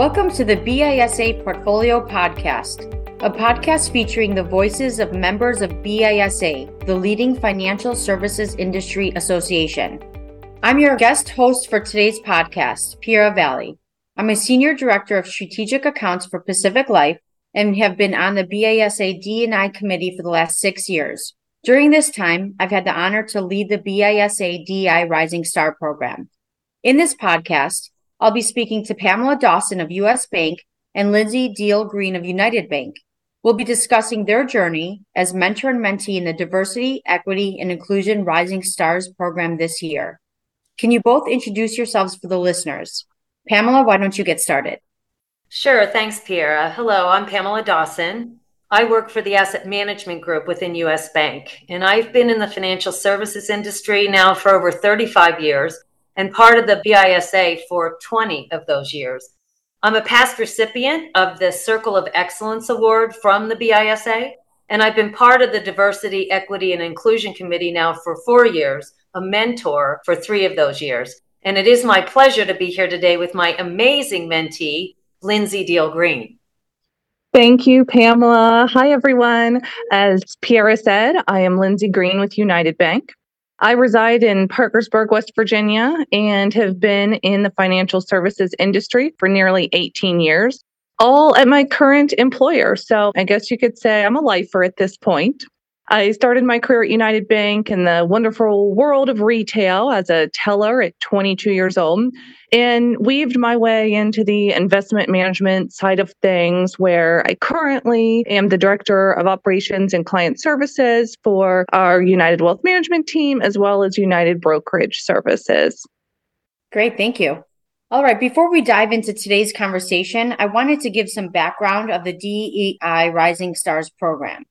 Welcome to the BISA Portfolio Podcast, a podcast featuring the voices of members of BISA, the leading financial services industry association. I'm your guest host for today's podcast, Piera Valle. I'm a senior director of strategic accounts for Pacific Life and have been on the BISA D&I committee for the last six years. During this time, I've had the honor to lead the BISA DI Rising Star program. In this podcast, I'll be speaking to Pamela Dawson of US Bank and Lindsay Diehl Green of United Bank. We'll be discussing their journey as mentor and mentee in the Diversity, Equity, and Inclusion Rising Stars program this year. Can you both introduce yourselves for the listeners? Pamela, why don't you get started? Sure. Thanks, Pierre. Hello, I'm Pamela Dawson. I work for the asset management group within US Bank, and I've been in the financial services industry now for over 35 years and part of the BISA for 20 of those years. I'm a past recipient of the Circle of Excellence Award from the BISA, and I've been part of the Diversity, Equity, and Inclusion Committee now for four years, a mentor for three of those years. And it is my pleasure to be here today with my amazing mentee, Lindsay Diehl Green. Thank you, Pamela. Hi, everyone. As Piera said, I am Lindsay Green with United Bank. I reside in Parkersburg, West Virginia, and have been in the financial services industry for nearly 18 years, all at my current employer. So I guess you could say I'm a lifer at this point. I started my career at United Bank in the wonderful world of retail as a teller at 22 years old and weaved my way into the investment management side of things, where I currently am the director of operations and client services for our United Wealth Management team, as well as United Brokerage Services. Great. Thank you. All right. Before we dive into today's conversation, I wanted to give some background of the DEI Rising Stars program.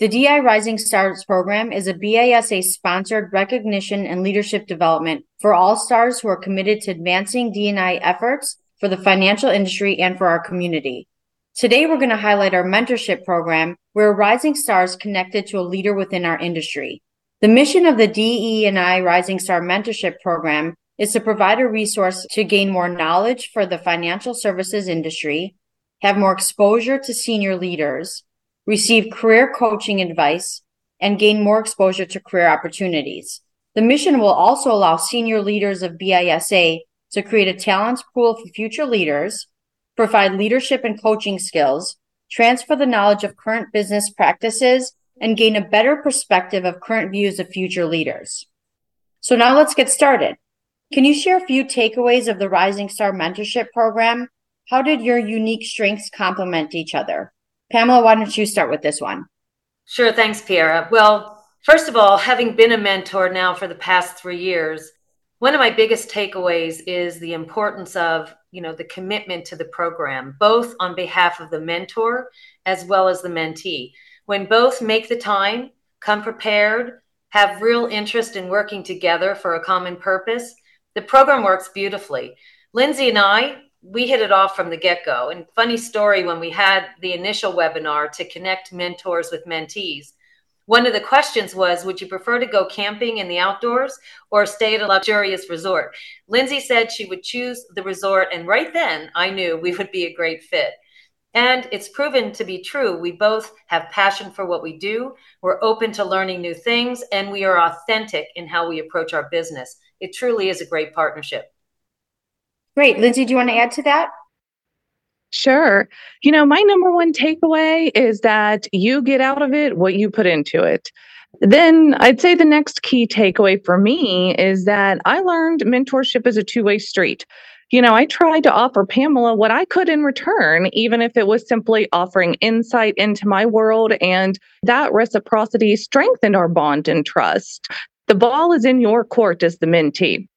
The DI Rising Stars program is a BISA sponsored recognition and leadership development for all stars who are committed to advancing D&I efforts for the financial industry and for our community. Today, we're going to highlight our mentorship program where rising stars connected to a leader within our industry. The mission of the DE&I Rising Star Mentorship Program is to provide a resource to gain more knowledge for the financial services industry, have more exposure to senior leaders, receive career coaching advice, and gain more exposure to career opportunities. The mission will also allow senior leaders of BISA to create a talent pool for future leaders, provide leadership and coaching skills, transfer the knowledge of current business practices, and gain a better perspective of current views of future leaders. So now let's get started. Can you share a few takeaways of the Rising Star Mentorship Program? How did your unique strengths complement each other? Pamela, why don't you start with this one? Sure. Thanks, Piera. Well, first of all, having been a mentor now for the past three years, one of my biggest takeaways is the importance of you know the commitment to the program both on behalf of the mentor as well as the mentee when both make the time come prepared have real interest in working together for a common purpose the program works beautifully lindsay and i we hit it off from the get go. And funny story when we had the initial webinar to connect mentors with mentees, one of the questions was Would you prefer to go camping in the outdoors or stay at a luxurious resort? Lindsay said she would choose the resort. And right then I knew we would be a great fit. And it's proven to be true. We both have passion for what we do. We're open to learning new things and we are authentic in how we approach our business. It truly is a great partnership. Great. Lindsay, do you want to add to that? Sure. You know, my number one takeaway is that you get out of it what you put into it. Then I'd say the next key takeaway for me is that I learned mentorship is a two way street. You know, I tried to offer Pamela what I could in return, even if it was simply offering insight into my world. And that reciprocity strengthened our bond and trust. The ball is in your court as the mentee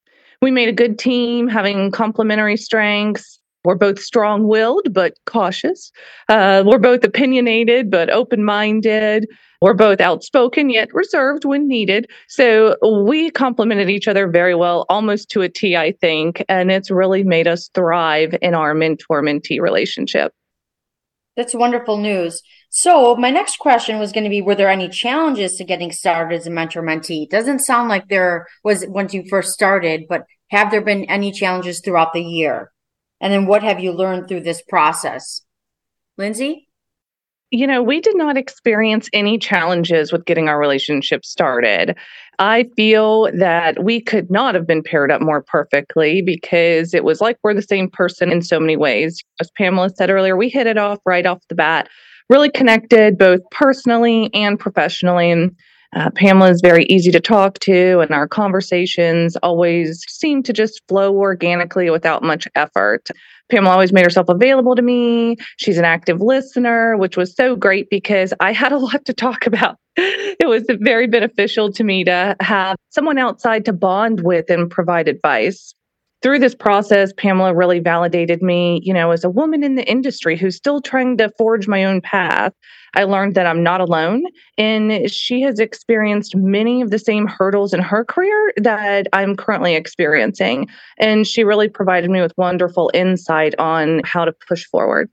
we made a good team, having complementary strengths. We're both strong willed, but cautious. Uh, we're both opinionated, but open minded. We're both outspoken, yet reserved when needed. So we complemented each other very well, almost to a T, I think. And it's really made us thrive in our mentor mentee relationship. That's wonderful news. So my next question was going to be, were there any challenges to getting started as a mentor mentee? Doesn't sound like there was once you first started, but have there been any challenges throughout the year? And then what have you learned through this process? Lindsay? You know, we did not experience any challenges with getting our relationship started. I feel that we could not have been paired up more perfectly because it was like we're the same person in so many ways. As Pamela said earlier, we hit it off right off the bat, really connected both personally and professionally. And uh, Pamela is very easy to talk to, and our conversations always seem to just flow organically without much effort. Pamela always made herself available to me. She's an active listener, which was so great because I had a lot to talk about. It was very beneficial to me to have someone outside to bond with and provide advice through this process, Pamela really validated me, you know, as a woman in the industry who's still trying to forge my own path. I learned that I'm not alone, and she has experienced many of the same hurdles in her career that I'm currently experiencing. And she really provided me with wonderful insight on how to push forward.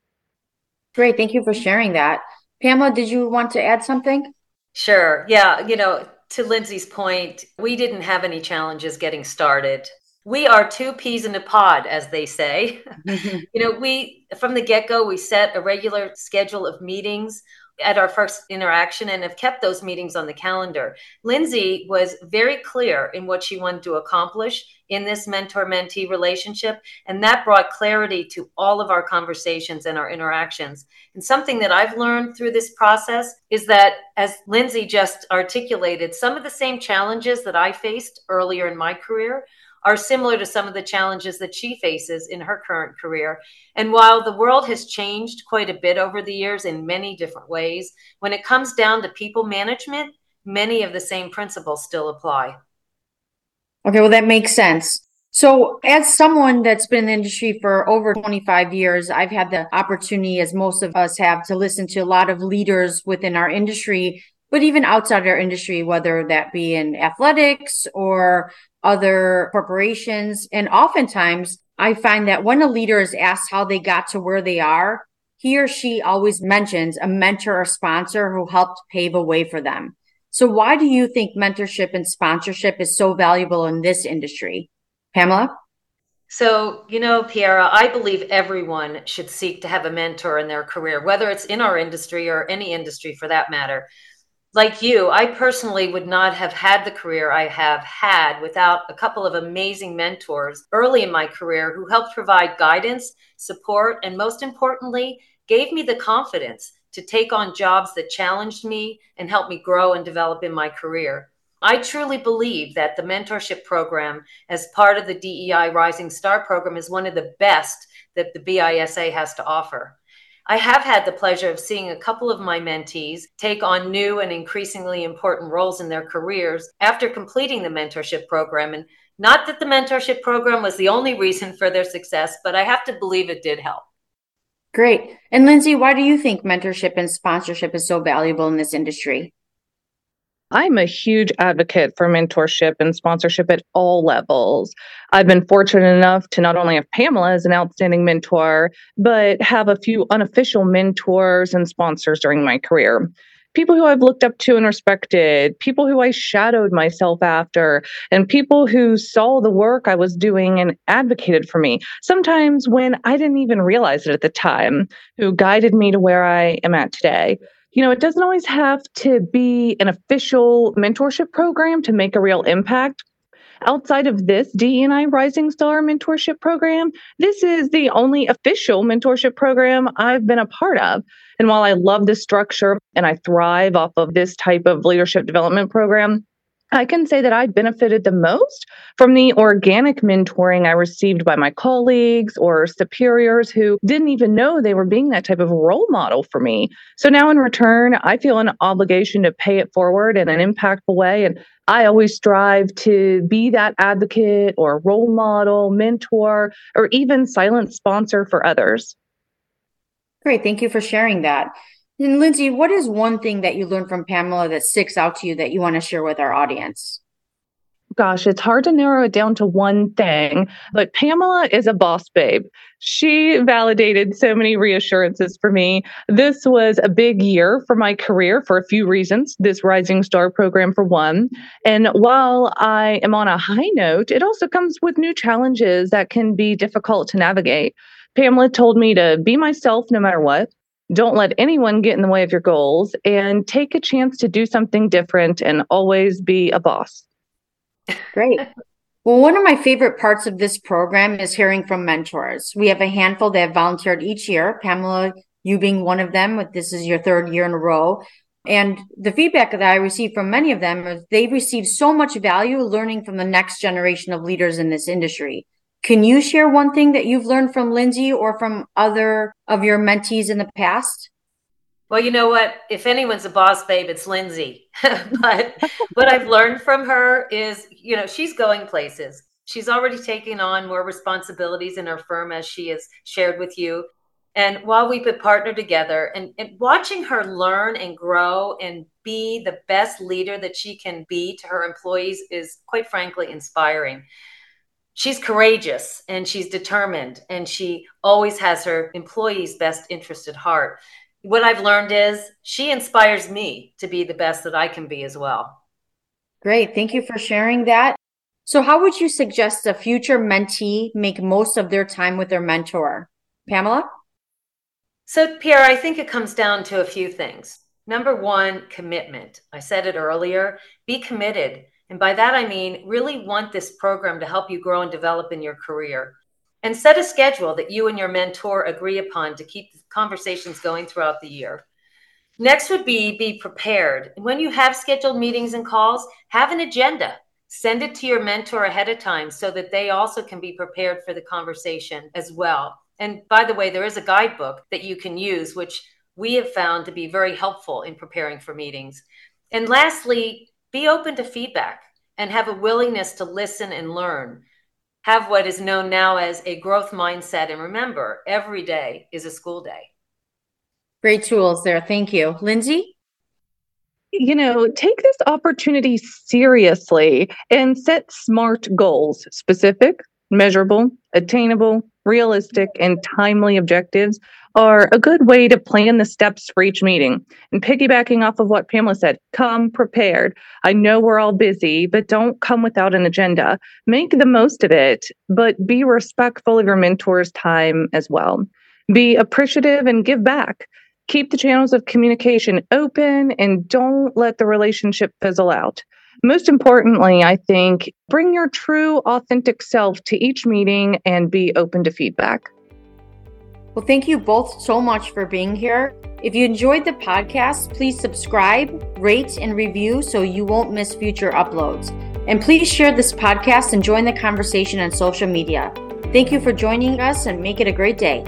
Great. Thank you for sharing that. Pamela, did you want to add something? Sure. Yeah. You know, to Lindsay's point, we didn't have any challenges getting started we are two peas in a pod as they say. You know we from the get-go we set a regular schedule of meetings at our first interaction and have kept those meetings on the calendar. Lindsay was very clear in what she wanted to accomplish in this mentor mentee relationship and that brought clarity to all of our conversations and our interactions. And something that i've learned through this process is that as lindsay just articulated some of the same challenges that i faced earlier in my career are similar to some of the challenges that she faces in her current career. And while the world has changed quite a bit over the years in many different ways, when it comes down to people management, many of the same principles still apply. Okay, well, that makes sense. So, as someone that's been in the industry for over 25 years, I've had the opportunity, as most of us have, to listen to a lot of leaders within our industry, but even outside our industry, whether that be in athletics or other corporations. And oftentimes I find that when a leader is asked how they got to where they are, he or she always mentions a mentor or sponsor who helped pave a way for them. So why do you think mentorship and sponsorship is so valuable in this industry? Pamela? So, you know, Piera, I believe everyone should seek to have a mentor in their career, whether it's in our industry or any industry for that matter like you, I personally would not have had the career I have had without a couple of amazing mentors early in my career who helped provide guidance, support, and most importantly, gave me the confidence to take on jobs that challenged me and helped me grow and develop in my career. I truly believe that the mentorship program, as part of the DEI Rising Star program, is one of the best that the BISA has to offer. I have had the pleasure of seeing a couple of my mentees take on new and increasingly important roles in their careers after completing the mentorship program. And not that the mentorship program was the only reason for their success, but I have to believe it did help. Great. And Lindsay, why do you think mentorship and sponsorship is so valuable in this industry? I'm a huge advocate for mentorship and sponsorship at all levels. I've been fortunate enough to not only have Pamela as an outstanding mentor, but have a few unofficial mentors and sponsors during my career. People who I've looked up to and respected, people who I shadowed myself after, and people who saw the work I was doing and advocated for me, sometimes when I didn't even realize it at the time, who guided me to where I am at today you know, it doesn't always have to be an official mentorship program to make a real impact. Outside of this DEI Rising Star mentorship program, this is the only official mentorship program I've been a part of. And while I love this structure and I thrive off of this type of leadership development program, I can say that I benefited the most from the organic mentoring I received by my colleagues or superiors who didn't even know they were being that type of role model for me. So now in return, I feel an obligation to pay it forward in an impactful way. And I always strive to be that advocate or role model, mentor, or even silent sponsor for others. Great. Thank you for sharing that. And Lindsay, what is one thing that you learned from Pamela that sticks out to you that you want to share with our audience? Gosh, it's hard to narrow it down to one thing, but Pamela is a boss babe. She validated so many reassurances for me. This was a big year for my career for a few reasons. This Rising Star program, for one. And while I am on a high note, it also comes with new challenges that can be difficult to navigate. Pamela told me to be myself no matter what. Don't let anyone get in the way of your goals and take a chance to do something different and always be a boss. Great. Well, one of my favorite parts of this program is hearing from mentors. We have a handful that have volunteered each year. Pamela, you being one of them, with this is your third year in a row. And the feedback that I receive from many of them is they receive so much value learning from the next generation of leaders in this industry. Can you share one thing that you've learned from Lindsay or from other of your mentees in the past? Well, you know what? If anyone's a boss babe, it's Lindsay. but what I've learned from her is, you know, she's going places. She's already taking on more responsibilities in her firm, as she has shared with you. And while we've been partnered together and, and watching her learn and grow and be the best leader that she can be to her employees is quite frankly inspiring. She's courageous and she's determined and she always has her employees' best interest at heart what I've learned is she inspires me to be the best that I can be as well. Great. Thank you for sharing that. So, how would you suggest a future mentee make most of their time with their mentor? Pamela? So, Pierre, I think it comes down to a few things. Number one, commitment. I said it earlier be committed. And by that, I mean really want this program to help you grow and develop in your career and set a schedule that you and your mentor agree upon to keep the conversations going throughout the year. Next would be be prepared. When you have scheduled meetings and calls, have an agenda. Send it to your mentor ahead of time so that they also can be prepared for the conversation as well. And by the way, there is a guidebook that you can use, which we have found to be very helpful in preparing for meetings. And lastly, be open to feedback and have a willingness to listen and learn have what is known now as a growth mindset. And remember, every day is a school day. Great tools there. Thank you. Lindsay? You know, take this opportunity seriously and set smart goals, specific, measurable, attainable, realistic, and timely objectives are a good way to plan the steps for each meeting. And piggybacking off of what Pamela said, come prepared. I know we're all busy, but don't come without an agenda. Make the most of it, but be respectful of your mentor's time as well. Be appreciative and give back. Keep the channels of communication open and don't let the relationship fizzle out. Most importantly, I think bring your true, authentic self to each meeting and be open to feedback. Well, thank you both so much for being here. If you enjoyed the podcast, please subscribe, rate, and review so you won't miss future uploads. And please share this podcast and join the conversation on social media. Thank you for joining us and make it a great day.